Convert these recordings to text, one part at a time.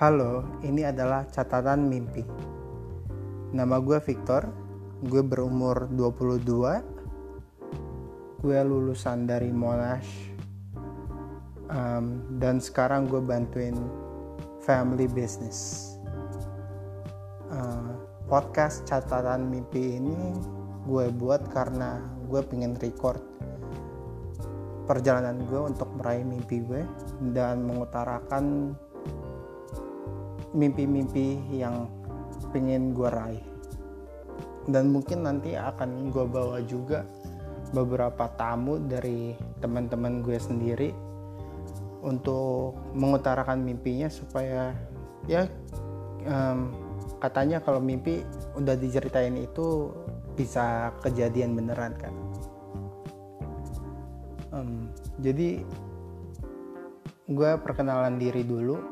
Halo, ini adalah catatan mimpi. Nama gue Victor, gue berumur 22. Gue lulusan dari Monash. Um, dan sekarang gue bantuin family business. Uh, podcast catatan mimpi ini gue buat karena gue pengen record perjalanan gue untuk meraih mimpi gue dan mengutarakan mimpi-mimpi yang pengen gue raih. Dan mungkin nanti akan gue bawa juga beberapa tamu dari teman-teman gue sendiri untuk mengutarakan mimpinya supaya ya um, katanya kalau mimpi udah diceritain itu bisa kejadian beneran kan? Um, jadi gue perkenalan diri dulu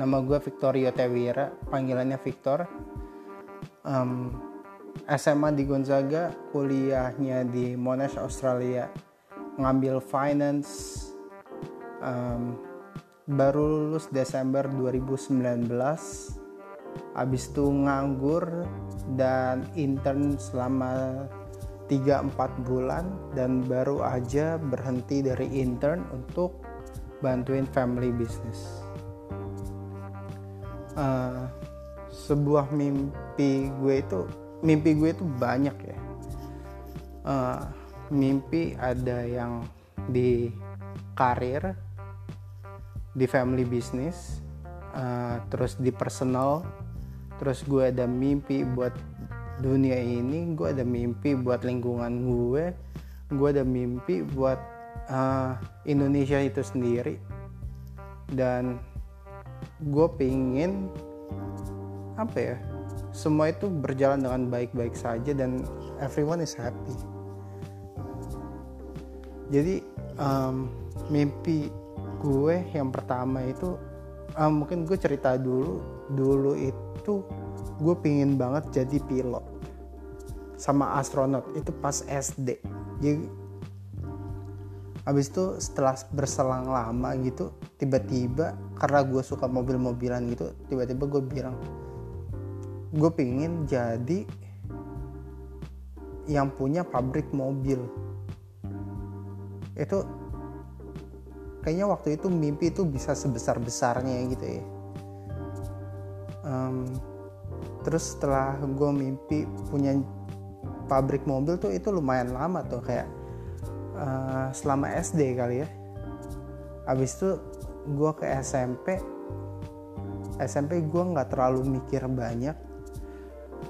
nama gue Victorio Tewira panggilannya Victor. Um, SMA di Gonzaga kuliahnya di Monash Australia. Ngambil finance um, baru lulus Desember 2019 abis itu nganggur dan intern selama 3-4 bulan dan baru aja berhenti dari intern untuk bantuin family business uh, sebuah mimpi gue itu mimpi gue itu banyak ya. Uh, mimpi ada yang di karir di family business uh, terus di personal terus gue ada mimpi buat dunia ini gue ada mimpi buat lingkungan gue gue ada mimpi buat uh, Indonesia itu sendiri. Dan gue pengen apa ya semua itu berjalan dengan baik-baik saja dan everyone is happy. Jadi um, mimpi gue yang pertama itu um, mungkin gue cerita dulu dulu itu gue pengen banget jadi pilot sama astronot itu pas SD jadi habis itu setelah berselang lama gitu tiba-tiba karena gue suka mobil-mobilan gitu tiba-tiba gue bilang gue pengen jadi yang punya pabrik mobil. Itu kayaknya waktu itu mimpi itu bisa sebesar besarnya gitu ya. Um, terus setelah gue mimpi punya pabrik mobil tuh itu lumayan lama tuh kayak uh, selama SD kali ya. Habis itu gue ke SMP SMP gue nggak terlalu mikir banyak.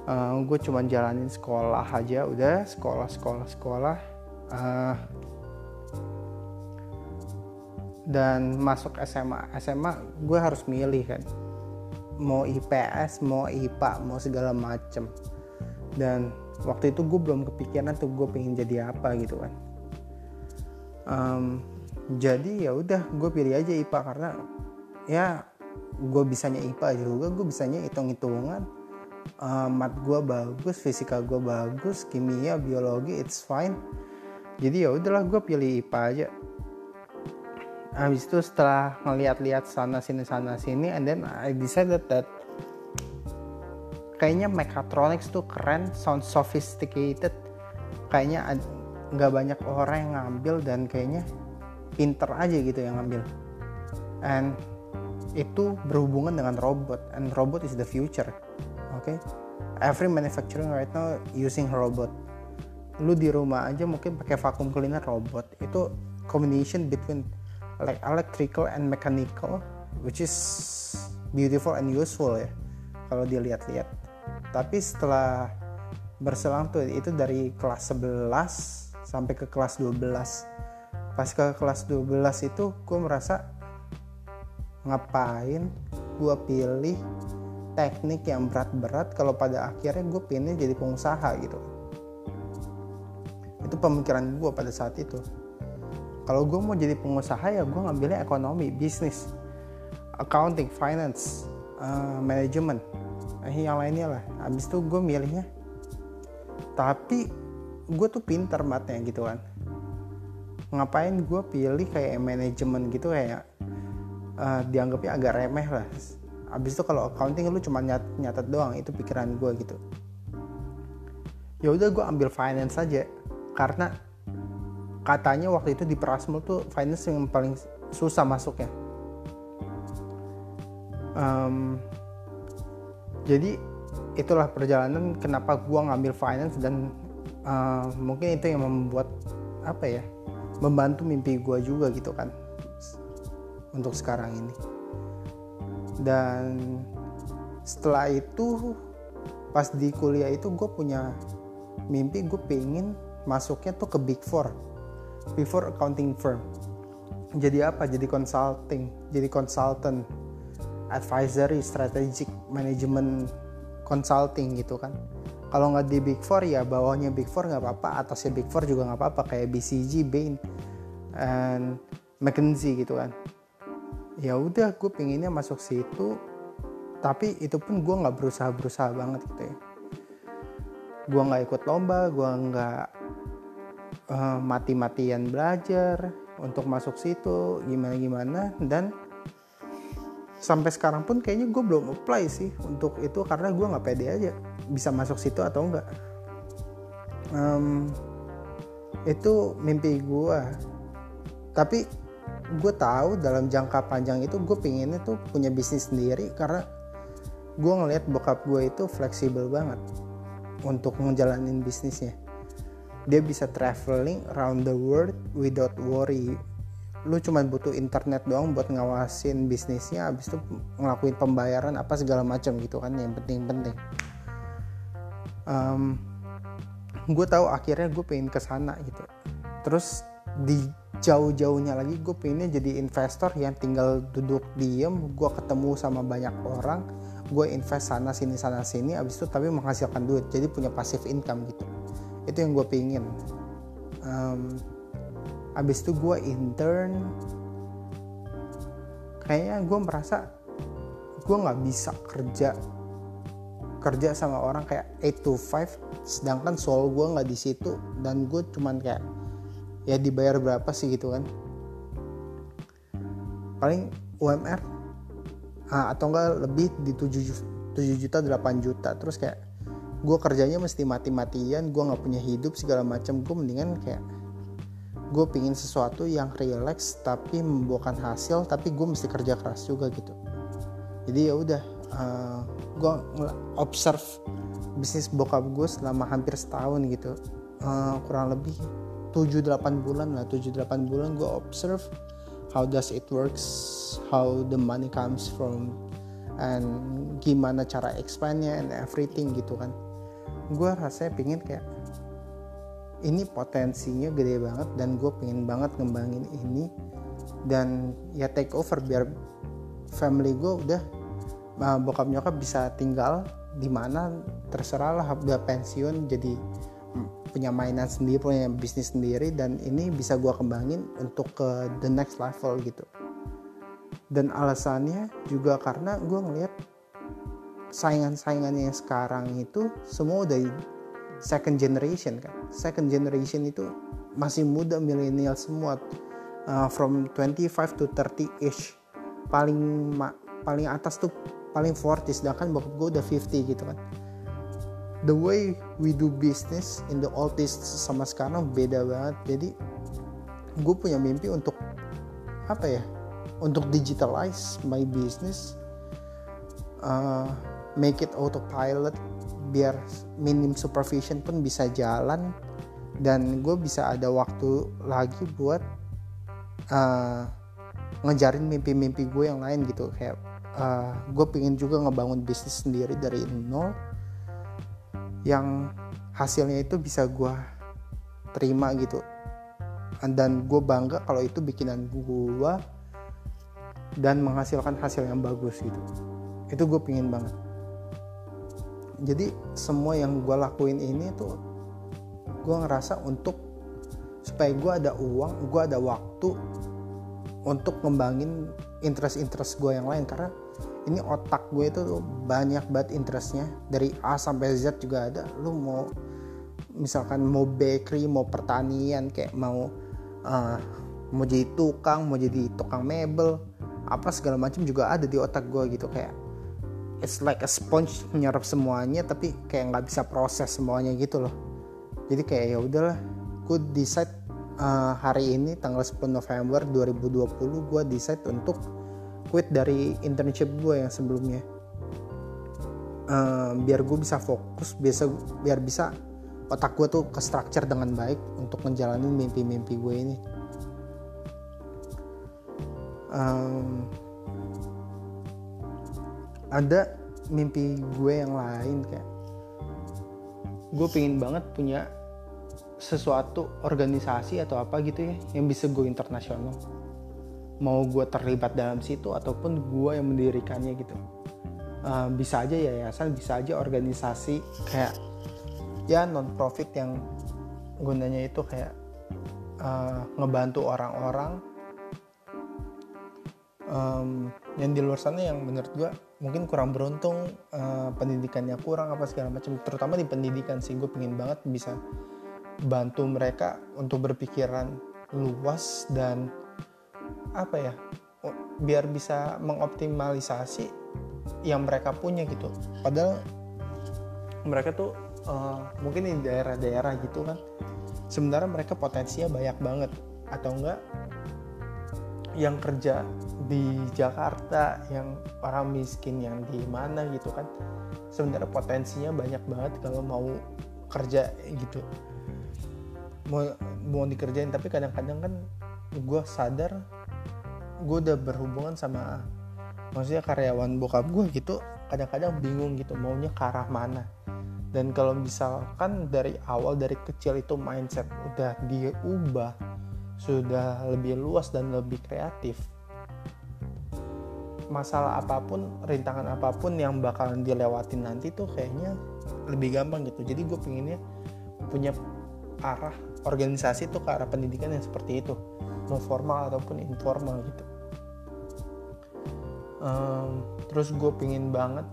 Uh, gue cuma jalanin sekolah aja udah sekolah sekolah sekolah. Uh, dan masuk SMA SMA gue harus milih kan. Mau IPS mau IPA mau segala macem. Dan waktu itu gue belum kepikiran tuh gue pengen jadi apa gitu kan um, jadi ya udah gue pilih aja IPA karena ya gue bisanya IPA juga gue bisanya hitung-hitungan. Uh, mat gue bagus fisika gue bagus kimia biologi it's fine. Jadi ya udahlah gue pilih IPA aja. Habis itu setelah ngeliat-liat sana sini sana sini and then I decided that kayaknya mechatronics tuh keren sound sophisticated. Kayaknya nggak banyak orang yang ngambil dan kayaknya pinter aja gitu yang ngambil. And itu berhubungan dengan robot. And robot is the future oke okay? every manufacturing right now using robot. Lu di rumah aja mungkin pakai vacuum cleaner robot. Itu combination between like electrical and mechanical which is beautiful and useful ya kalau dilihat-lihat. Tapi setelah berselang tuh itu dari kelas 11 sampai ke kelas 12 pas ke kelas 12 itu gue merasa ngapain gue pilih teknik yang berat-berat kalau pada akhirnya gue pilih jadi pengusaha gitu. Itu pemikiran gue pada saat itu. Kalau gue mau jadi pengusaha ya gue ngambilnya ekonomi bisnis accounting finance uh, manajemen eh, yang lainnya lah. Habis itu gue milihnya. Tapi gue tuh pinter matnya gitu kan. Ngapain gue pilih kayak manajemen gitu kayak uh, dianggapnya agak remeh lah. Abis itu kalau accounting lu cuma nyat nyatet doang itu pikiran gue gitu. Ya udah gue ambil finance aja karena katanya waktu itu di Prasmul tuh finance yang paling susah masuknya. Um, jadi itulah perjalanan kenapa gue ngambil finance dan uh, mungkin itu yang membuat apa ya membantu mimpi gue juga gitu kan untuk sekarang ini. Dan setelah itu pas di kuliah itu gue punya mimpi gue pengen masuknya tuh ke big four big four accounting firm. Jadi apa? Jadi consulting jadi consultant advisory strategic management consulting gitu kan kalau nggak di big four ya bawahnya big four nggak apa-apa atasnya big four juga nggak apa-apa kayak BCG Bain and McKinsey gitu kan. Ya udah gue pinginnya masuk situ tapi itu pun gue nggak berusaha berusaha banget gitu ya. Gue nggak ikut lomba gue nggak uh, mati-matian belajar untuk masuk situ gimana gimana dan sampai sekarang pun kayaknya gue belum apply sih untuk itu karena gue nggak pede aja bisa masuk situ atau enggak. Um, itu mimpi gue tapi gue tahu dalam jangka panjang itu gue pinginnya tuh punya bisnis sendiri karena gue ngelihat bokap gue itu fleksibel banget untuk ngejalanin bisnisnya. Dia bisa traveling around the world without worry. Lu cuma butuh internet doang buat ngawasin bisnisnya abis itu ngelakuin pembayaran apa segala macam gitu kan yang penting-penting um, gue tahu akhirnya gue pengen ke sana gitu. Terus di jauh-jauhnya lagi gue pengennya jadi investor yang tinggal duduk diem gue ketemu sama banyak orang gue invest sana sini sana sini abis itu tapi menghasilkan duit jadi punya passive income gitu. Itu yang gue pengen um, abis itu gue intern kayaknya gue merasa gue nggak bisa kerja kerja sama orang kayak 8 to 5 sedangkan soul gue nggak di situ dan gue cuman kayak ya dibayar berapa sih gitu kan. Paling UMR ah, atau enggak lebih di 7, 7 juta 8 juta. Terus kayak gue kerjanya mesti mati-matian gue nggak punya hidup segala macam. Gue mendingan kayak gue pingin sesuatu yang relax tapi membuahkan hasil tapi gue mesti kerja keras juga gitu. Jadi ya udah uh, ah, gue observe bisnis bokap gue selama hampir setahun gitu. Uh, kurang lebih 7-8 bulan lah 7-8 bulan gue observe how does it works how the money comes from and gimana cara expandnya and everything gitu kan. Gue rasanya pingin kayak ini potensinya gede banget dan gue pengen banget ngembangin ini dan ya take over biar family gue udah uh, bokap nyokap bisa tinggal di mana terserah lah udah pensiun jadi punya mainan sendiri punya bisnis sendiri dan ini bisa gue kembangin untuk ke the next level gitu. Dan alasannya juga karena gue ngeliat saingan-saingannya sekarang itu semua udah second generation kan. Second generation itu masih muda milenial semua uh, from 25 to 30 ish paling paling atas tuh paling 40 sedangkan bokap gue udah 50 gitu kan. The way we do business in the old days sama sekarang beda banget. Jadi gue punya mimpi untuk apa ya untuk digitalize my business uh, make it autopilot biar minim supervision pun bisa jalan dan gue bisa ada waktu lagi buat uh, ngejarin mimpi-mimpi gue yang lain gitu. Kayak uh, gue pengen juga ngebangun bisnis sendiri dari nol yang hasilnya itu bisa gue terima gitu. Dan gue bangga kalau itu bikinan gue dan menghasilkan hasil yang bagus gitu. Itu gue pingin banget. Jadi semua yang gue lakuin ini tuh gue ngerasa untuk supaya gue ada uang gue ada waktu untuk ngembangin interest-interest gue yang lain. Karena ini otak gue itu banyak banget interestnya. Dari A sampai Z juga ada. Lu mau misalkan mau bakery mau pertanian kayak mau uh, mau jadi tukang mau jadi tukang mebel apa segala macam juga ada di otak gue gitu. Kayak it's like a sponge menyerap semuanya tapi kayak nggak bisa proses semuanya gitu loh. Jadi kayak ya udahlah gue decide uh, hari ini tanggal 10 November 2020 gue decide untuk quit dari internship gue yang sebelumnya. Uh, biar gue bisa fokus biasa biar bisa otak gue tuh ke structure dengan baik untuk menjalani mimpi-mimpi gue ini. Um, ada mimpi gue yang lain kayak gue pengen banget punya sesuatu organisasi atau apa gitu ya yang bisa gue internasional mau gue terlibat dalam situ ataupun gue yang mendirikannya gitu. Uh, bisa aja yayasan bisa aja organisasi kayak ya non profit yang gunanya itu kayak uh, ngebantu orang-orang. Um, yang di luar sana yang menurut gue mungkin kurang beruntung uh, pendidikannya kurang apa segala macam. Terutama di pendidikan sih gue pengen banget bisa bantu mereka untuk berpikiran luas dan apa ya biar bisa mengoptimalisasi yang mereka punya gitu. Padahal mereka tuh uh, mungkin di daerah-daerah gitu kan sebenarnya mereka potensinya banyak banget. Atau enggak yang kerja di Jakarta yang orang miskin yang di mana gitu kan sebenarnya potensinya banyak banget kalau mau kerja gitu. Mau mau dikerjain tapi kadang-kadang kan gue sadar gue udah berhubungan sama maksudnya karyawan bokap gue gitu kadang-kadang bingung gitu maunya ke arah mana. Dan kalau misalkan dari awal dari kecil itu mindset udah diubah sudah lebih luas dan lebih kreatif masalah apa pun rintangan apa pun yang bakalan dilewatin nanti tuh kayaknya lebih gampang gitu. Jadi gue pengennya punya arah organisasi itu ke arah pendidikan yang seperti itu mau formal ataupun informal gitu. Um, terus gue pingin banget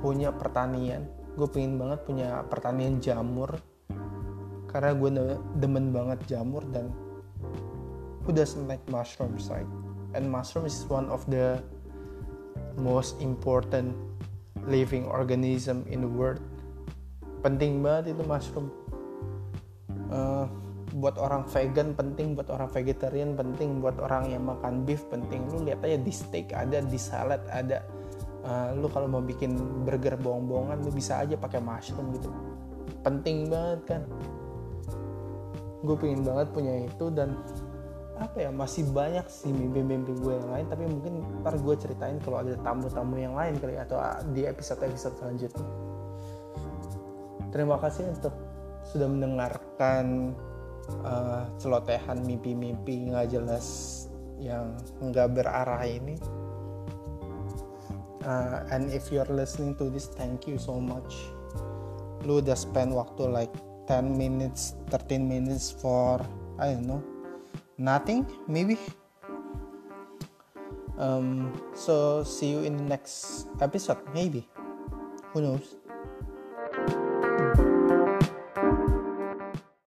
punya pertanian. Gue pingin banget punya pertanian jamur. Karena gue demen banget jamur dan who doesn't like mushrooms right? And mushroom is one of the most important living organism in the world. Penting banget itu mushroom. Uh, buat orang vegan penting buat orang vegetarian penting buat orang yang makan beef penting. Lu lihat aja di steak ada di salad ada. Uh, lu kalau mau bikin burger bohong-bohongan lu bisa aja pakai mushroom gitu. Penting banget kan? Gue pengen banget punya itu dan apa ya masih banyak sih mimpi-mimpi gue yang lain. Tapi mungkin ntar gue ceritain kalau ada tamu-tamu yang lain kali atau di episode-episode selanjutnya. Terima kasih untuk sudah mendengarkan uh, celotehan mimpi-mimpi nggak jelas yang nggak berarah ini. Uh, and if you're listening to this, thank you so much. Lu udah spend waktu like 10 minutes, 13 minutes for I don't know, nothing maybe. Um, so see you in the next episode, maybe. Who knows?